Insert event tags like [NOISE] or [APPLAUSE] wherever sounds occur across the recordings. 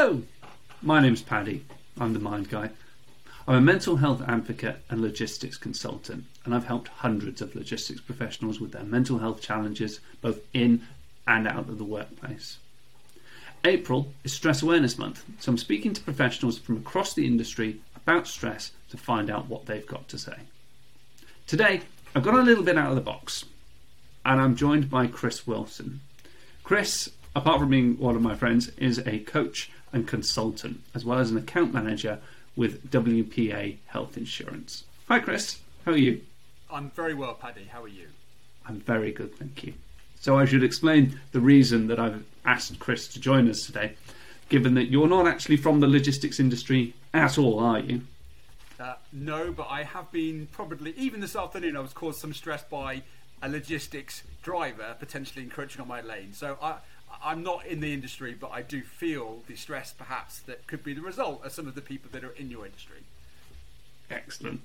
Hello, my name's Paddy. I'm the Mind Guy. I'm a mental health advocate and logistics consultant, and I've helped hundreds of logistics professionals with their mental health challenges, both in and out of the workplace. April is Stress Awareness Month, so I'm speaking to professionals from across the industry about stress to find out what they've got to say. Today, I've got a little bit out of the box, and I'm joined by Chris Wilson. Chris, apart from being one of my friends, is a coach and consultant, as well as an account manager with WPA Health Insurance. Hi, Chris. How are you? I'm very well, Paddy. How are you? I'm very good, thank you. So, I should explain the reason that I've asked Chris to join us today, given that you're not actually from the logistics industry at all, are you? Uh, no, but I have been probably, even this afternoon, I was caused some stress by a logistics driver potentially encroaching on my lane. So I, I'm not in the industry, but I do feel the stress perhaps that could be the result of some of the people that are in your industry. Excellent.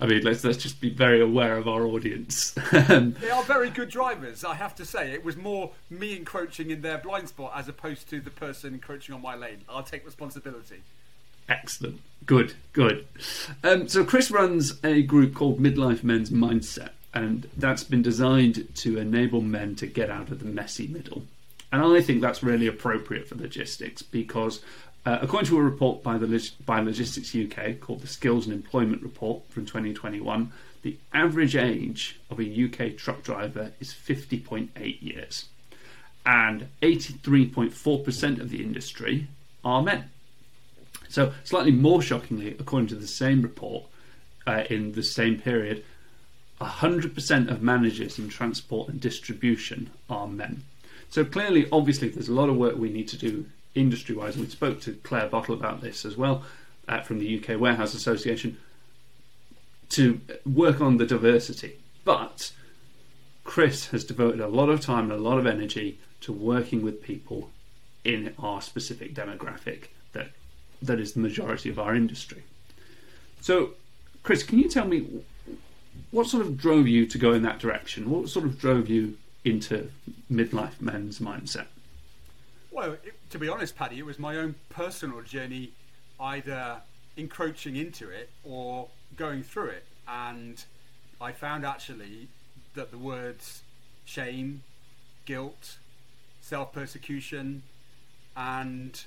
I mean, let's let's just be very aware of our audience. [LAUGHS] they are very good drivers, I have to say. It was more me encroaching in their blind spot as opposed to the person encroaching on my lane. I'll take responsibility. Excellent. Good, good. Um, so, Chris runs a group called Midlife Men's Mindset, and that's been designed to enable men to get out of the messy middle. And I think that's really appropriate for logistics because, uh, according to a report by, the, by Logistics UK called the Skills and Employment Report from 2021, the average age of a UK truck driver is 50.8 years. And 83.4% of the industry are men. So, slightly more shockingly, according to the same report, uh, in the same period, 100% of managers in transport and distribution are men. So, clearly, obviously, there's a lot of work we need to do industry wise. We spoke to Claire Bottle about this as well uh, from the UK Warehouse Association to work on the diversity. But Chris has devoted a lot of time and a lot of energy to working with people in our specific demographic that that is the majority of our industry. So, Chris, can you tell me what sort of drove you to go in that direction? What sort of drove you into midlife men's mindset? Well, it, to be honest, Paddy, it was my own personal journey, either encroaching into it or going through it. And I found actually that the words shame, guilt, self persecution, and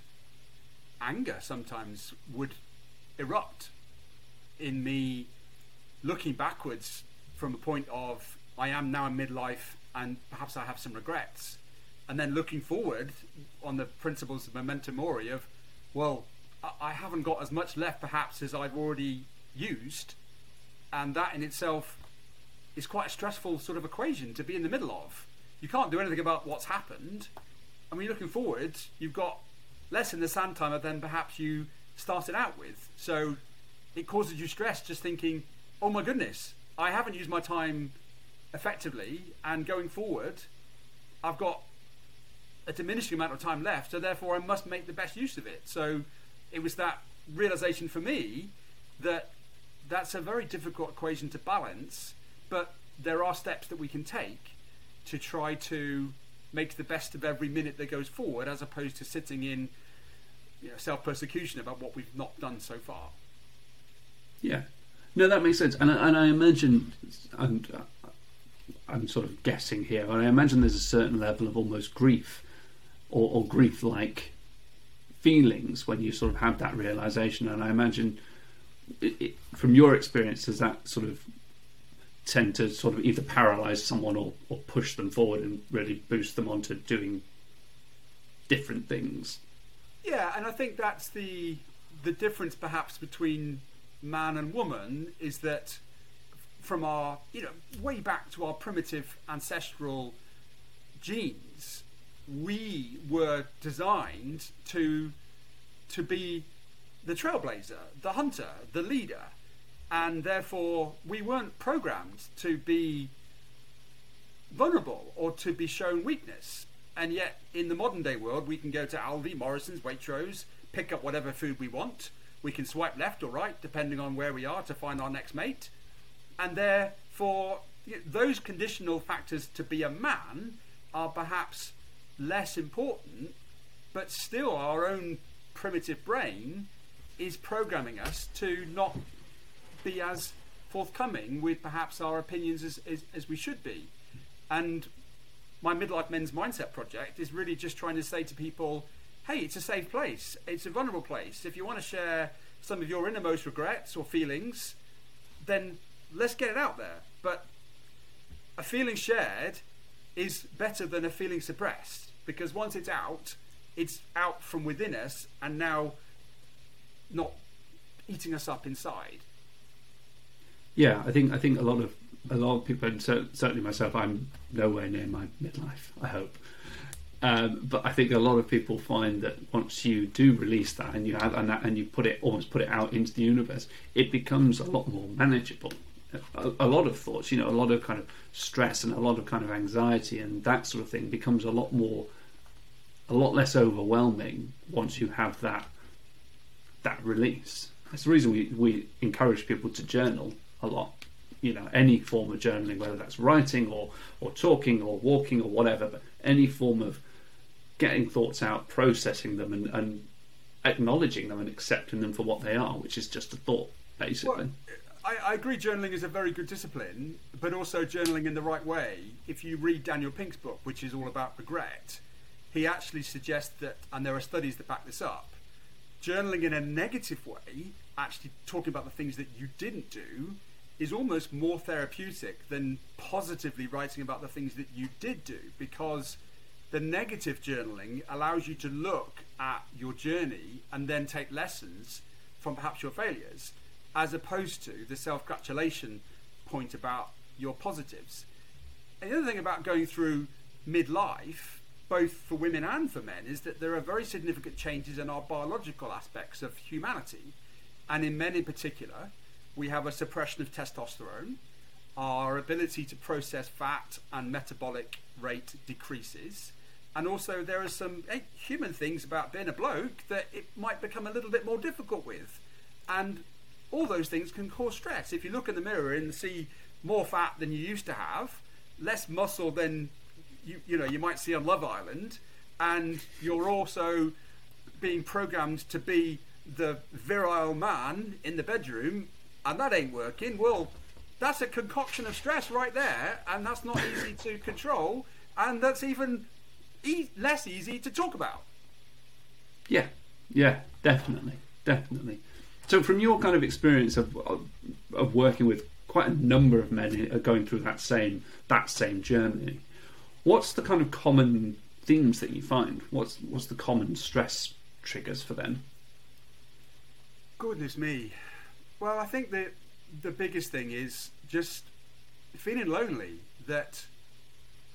anger sometimes would erupt in me looking backwards from a point of I am now in midlife and perhaps I have some regrets, and then looking forward on the principles of memento mori of, well, I haven't got as much left perhaps as I've already used, and that in itself is quite a stressful sort of equation to be in the middle of. You can't do anything about what's happened, and when you're looking forward, you've got less in the sand timer than perhaps you started out with. So it causes you stress just thinking, oh my goodness, I haven't used my time effectively, and going forward, I've got a diminishing amount of time left, so therefore I must make the best use of it. So it was that realization for me that that's a very difficult equation to balance, but there are steps that we can take to try to make the best of every minute that goes forward, as opposed to sitting in you know, self persecution about what we've not done so far. Yeah, no, that makes sense, and and I imagine, and uh, I'm sort of guessing here, and I imagine there's a certain level of almost grief, or, or grief-like feelings when you sort of have that realization, and I imagine. It, it, from your experience, does that sort of tend to sort of either paralyze someone or, or push them forward and really boost them onto doing different things. Yeah, and I think that's the the difference perhaps between man and woman is that from our you know way back to our primitive ancestral genes, we were designed to to be the trailblazer, the hunter, the leader and therefore we weren't programmed to be vulnerable or to be shown weakness. And yet, in the modern day world, we can go to Aldi, Morrison's, Waitrose, pick up whatever food we want. We can swipe left or right, depending on where we are, to find our next mate. And therefore, those conditional factors to be a man are perhaps less important, but still our own primitive brain is programming us to not be as forthcoming with perhaps our opinions as, as, as we should be. And my midlife men's mindset project is really just trying to say to people, hey, it's a safe place. It's a vulnerable place. If you want to share some of your innermost regrets or feelings, then let's get it out there. But a feeling shared is better than a feeling suppressed because once it's out, it's out from within us and now not eating us up inside. Yeah, I think I think a lot of a lot of people, and certainly myself, I'm nowhere near my midlife. I hope, um, but I think a lot of people find that once you do release that and you have and, that, and you put it almost put it out into the universe, it becomes a lot more manageable. A, a, lot of thoughts, you know, a lot of kind of stress and a lot of kind of anxiety and that sort of thing becomes a lot more, a lot less overwhelming once you have that that release. That's the reason we, we encourage people to journal a lot you know any form of journaling, whether that's writing or or talking or walking or whatever, but any form of getting thoughts out, processing them, and, and acknowledging them and accepting them for what they are, which is just a thought, basically. Well, I, I, agree. Journaling is a very good discipline, but also journaling in the right way. If you read Daniel Pink's book, which is all about regret, he actually suggests that, and there are studies that back this up. Journaling in a negative way, actually talking about the things that you didn't do, is almost more therapeutic than positively writing about the things that you did do because the negative journaling allows you to look at your journey and then take lessons from perhaps your failures as opposed to the self-gratulation point about your positives. And the other thing about going through midlife, both for women and for men, is that there are very significant changes in our biological aspects of humanity. And in men in particular, we have a suppression of testosterone. Our ability to process fat and metabolic rate decreases. And also, there are some hey, human things about being a bloke that it might become a little bit more difficult with. And all those things can cause stress. If you look in the mirror and see more fat than you used to have, less muscle than you, you know you might see on Love Island, and you're also being programmed to be the virile man in the bedroom and that ain't working, well, that's a concoction of stress right there, and that's not easy to control, and that's even e- less easy to talk about. Yeah, yeah, definitely, definitely. So, from your kind of experience of of working with quite a number of men going through that same that same journey, what's the kind of common themes that you find? What's what's the common stress triggers for them? Goodness me, well, I think that the biggest thing is just feeling lonely. That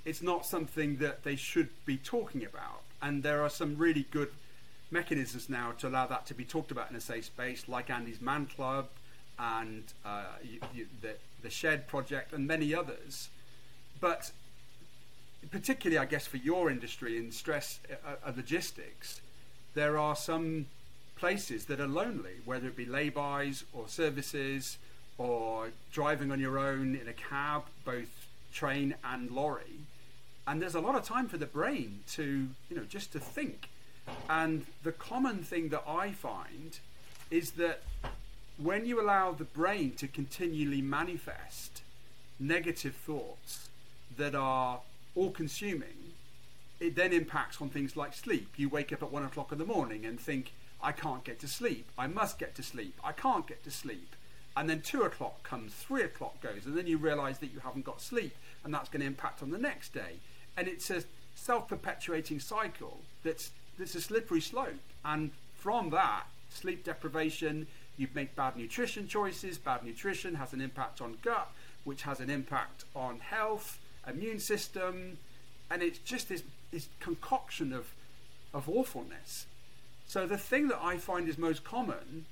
it's not something that they should be talking about, and there are some really good mechanisms now to allow that to be talked about in a safe space, like Andy's Man Club and uh, you, you, the the Shed Project and many others. But particularly, I guess, for your industry in stress uh, uh, logistics, there are some places that are lonely, whether it be laybys or services or driving on your own in a cab, both train and lorry. And there's a lot of time for the brain to, you know, just to think. And the common thing that I find is that when you allow the brain to continually manifest negative thoughts that are all consuming, it then impacts on things like sleep. You wake up at one o'clock in the morning and think, I can't get to sleep. I must get to sleep. I can't get to sleep. And then two o'clock comes, three o'clock goes, and then you realize that you haven't got sleep, and that's going to impact on the next day. And it's a self perpetuating cycle that's, that's a slippery slope. And from that, sleep deprivation, you make bad nutrition choices. Bad nutrition has an impact on gut, which has an impact on health, immune system, and it's just this, this concoction of, of awfulness. So the thing that I find is most common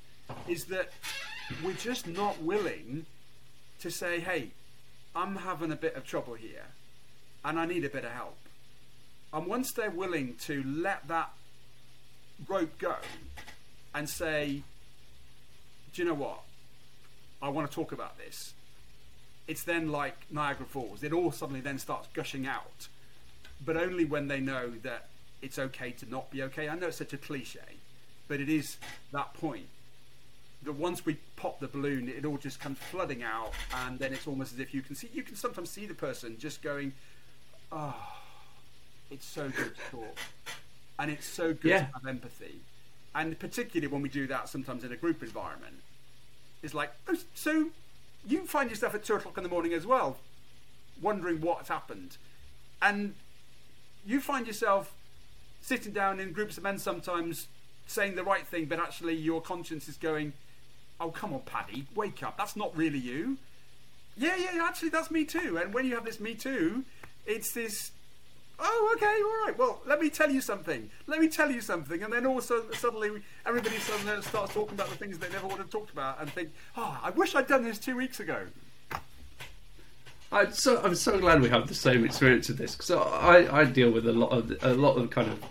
is that we're just not willing to say, hey, I'm having a bit of trouble here and I need a bit of help. And once they're willing to let that rope go and say, do you know what? I want to talk about this. It's then like Niagara Falls. It all suddenly then starts gushing out, but only when they know that it's okay to not be okay. I know it's such a cliche, but it is that point that once we pop the balloon, it all just comes flooding out, and then it's almost as if you can see. You can sometimes see the person just going, "Oh, it's so good to talk," and it's so good Yeah. to have empathy, and particularly when we do that sometimes in a group environment, it's like, oh, so you find yourself at two o'clock in the morning as well, wondering what's happened, and you find yourself sitting down in groups of men sometimes saying the right thing, but actually your conscience is going, "Oh, come on, Paddy, wake up. That's not really you." Yeah, yeah, actually, that's me too. And when you have this me too, it's this. Oh, okay, all right. Well, let me tell you something. Let me tell you something, and then also suddenly everybody suddenly starts talking about the things they never would have talked about, and think, "Oh, I wish I'd done this two weeks ago." I'm so I'm so glad we have the same experience of this because I, I deal with a lot of a lot of kind of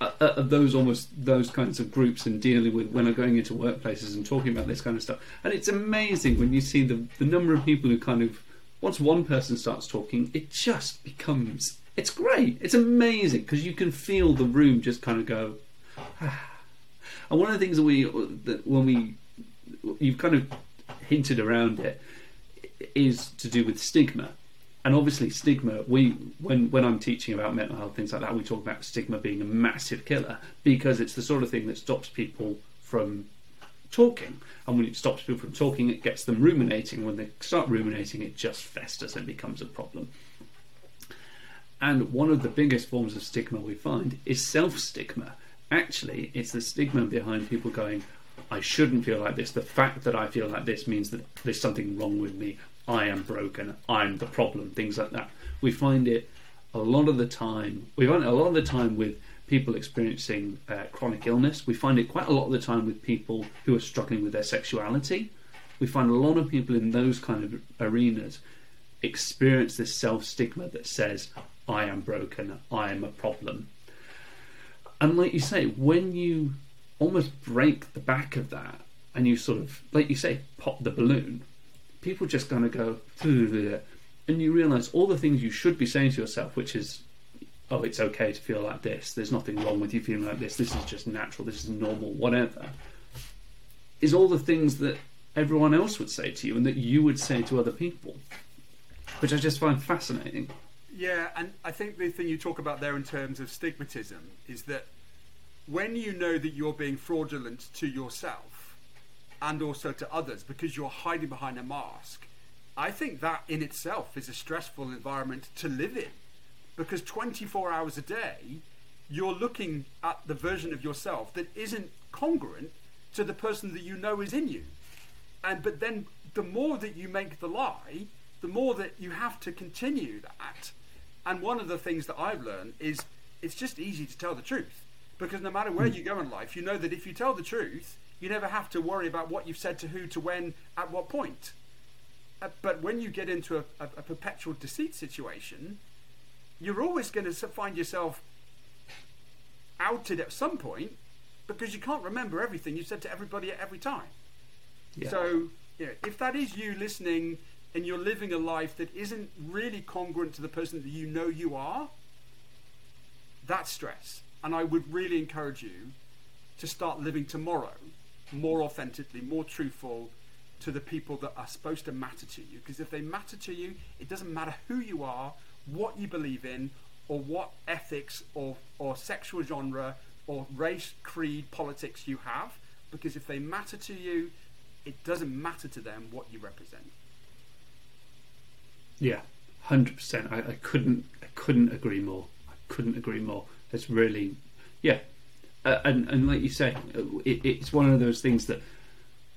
uh, uh, those almost those kinds of groups and dealing with when I'm going into workplaces and talking about this kind of stuff. And it's amazing when you see the the number of people who kind of once one person starts talking, it just becomes it's great. It's amazing because you can feel the room just kind of go. Ah. And one of the things that we that when we you've kind of hinted around it is to do with stigma. And obviously, stigma. We when when I'm teaching about mental health things like that, we talk about stigma being a massive killer because it's the sort of thing that stops people from talking. And when it stops people from talking, it gets them ruminating. When they start ruminating, it just festers and becomes a problem. And one of the biggest forms of stigma we find is self stigma. Actually, it's the stigma behind people going, I shouldn't feel like this. The fact that I feel like this means that there's something wrong with me. I am broken. I'm the problem. Things like that. We find it a lot of the time. We find it a lot of the time with people experiencing uh, chronic illness. We find it quite a lot of the time with people who are struggling with their sexuality. We find a lot of people in those kind of arenas experience this self stigma that says, I am broken, I am a problem. And like you say, when you almost break the back of that and you sort of, like you say, pop the balloon, people just kind of go, [LAUGHS] and you realize all the things you should be saying to yourself, which is, oh, it's okay to feel like this, there's nothing wrong with you feeling like this, this is just natural, this is normal, whatever, is all the things that everyone else would say to you and that you would say to other people, which I just find fascinating. Yeah, and I think the thing you talk about there in terms of stigmatism is that when you know that you're being fraudulent to yourself and also to others because you're hiding behind a mask, I think that in itself is a stressful environment to live in because 24 hours a day you're looking at the version of yourself that isn't congruent to the person that you know is in you. And but then the more that you make the lie, the more that you have to continue that. And one of the things that I've learned is it's just easy to tell the truth. Because no matter where you go in life, you know that if you tell the truth, you never have to worry about what you've said to who, to when, at what point. Uh, but when you get into a, a, a perpetual deceit situation, you're always going to find yourself outed at some point because you can't remember everything you said to everybody at every time. Yeah. So, you know, if that is you listening and you're living a life that isn't really congruent to the person that you know you are, that's stress. And I would really encourage you to start living tomorrow more authentically, more truthful to the people that are supposed to matter to you. Because if they matter to you, it doesn't matter who you are, what you believe in, or what ethics or, or sexual genre or race, creed, politics you have. Because if they matter to you, it doesn't matter to them what you represent. Yeah, hundred percent. I, I couldn't, I couldn't agree more. I couldn't agree more. It's really, yeah, uh, and and like you say, it, it's one of those things that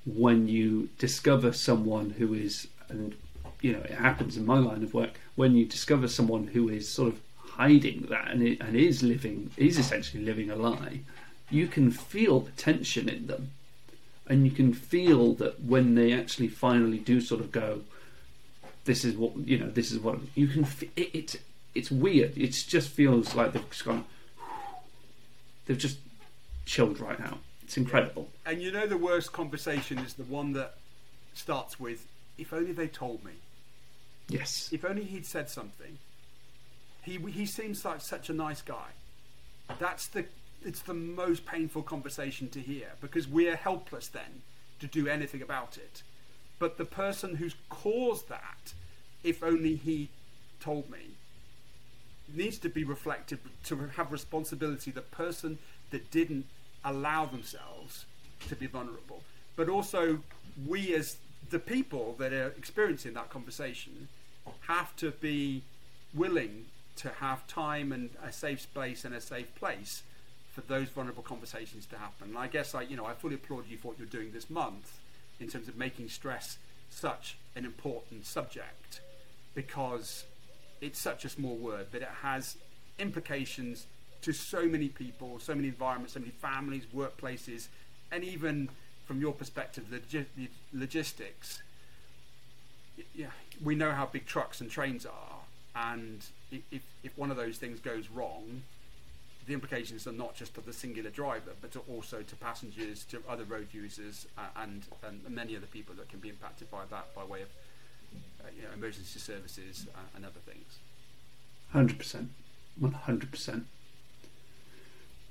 when you discover someone who is, and you know, it happens in my line of work. When you discover someone who is sort of hiding that and it, and is living, is essentially living a lie, you can feel the tension in them, and you can feel that when they actually finally do sort of go, this is what you know this is what you can it, it's it's weird it just feels like they've just gone they've just chilled right now it's incredible And you know, the worst conversation is the one that starts with, if only they told me. yes If only he'd said something. He, he seems like such a nice guy. That's the it's the most painful conversation to hear because we're helpless then to do anything about it. But the person who's caused that, if only he told me, needs to be reflected to have responsibility. The person that didn't allow themselves to be vulnerable, but also we as the people that are experiencing that conversation have to be willing to have time and a safe space and a safe place for those vulnerable conversations to happen. And I guess I, you know, I fully applaud you for what you're doing this month in terms of making stress such an important subject because it's such a small word, but it has implications to so many people, so many environments, so many families, workplaces, and even from your perspective, the, the logistics. Yeah, we know how big trucks and trains are, and if, if one of those things goes wrong, the implications are not just to the singular driver, but to also to passengers, to other road users, uh, and, and many other people that can be impacted by that by way of uh, you know, emergency services uh, and other things. Hundred percent, one hundred percent.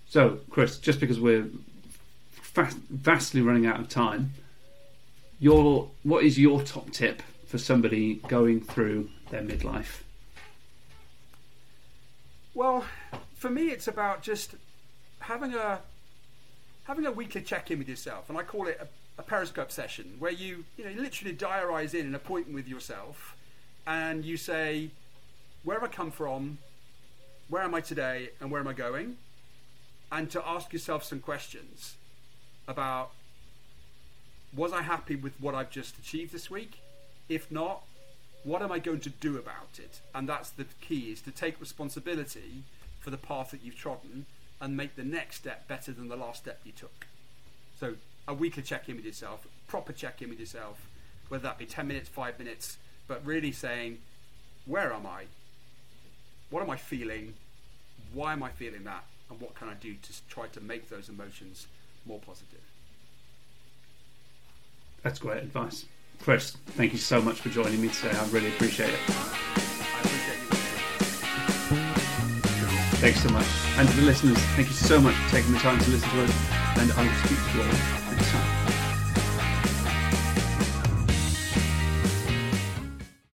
So, Chris, just because we're fast, vastly running out of time, your what is your top tip for somebody going through their midlife? Well, for me, it's about just having a having a weekly check-in with yourself, and I call it a, a Periscope session, where you you know you literally diarise in an appointment with yourself, and you say, where have I come from, where am I today, and where am I going, and to ask yourself some questions about was I happy with what I've just achieved this week? If not, what am I going to do about it? And that's the key: is to take responsibility for the path that you've trodden and make the next step better than the last step you took. So a weekly check in with yourself, proper check in with yourself, whether that be 10 minutes, 5 minutes, but really saying, where am I? What am I feeling? Why am I feeling that? And what can I do to try to make those emotions more positive? That's great advice. Chris, thank you so much for joining me today. I really appreciate it. Thanks so much. And to the listeners, thank you so much for taking the time to listen to us, and I will speak to you all next time.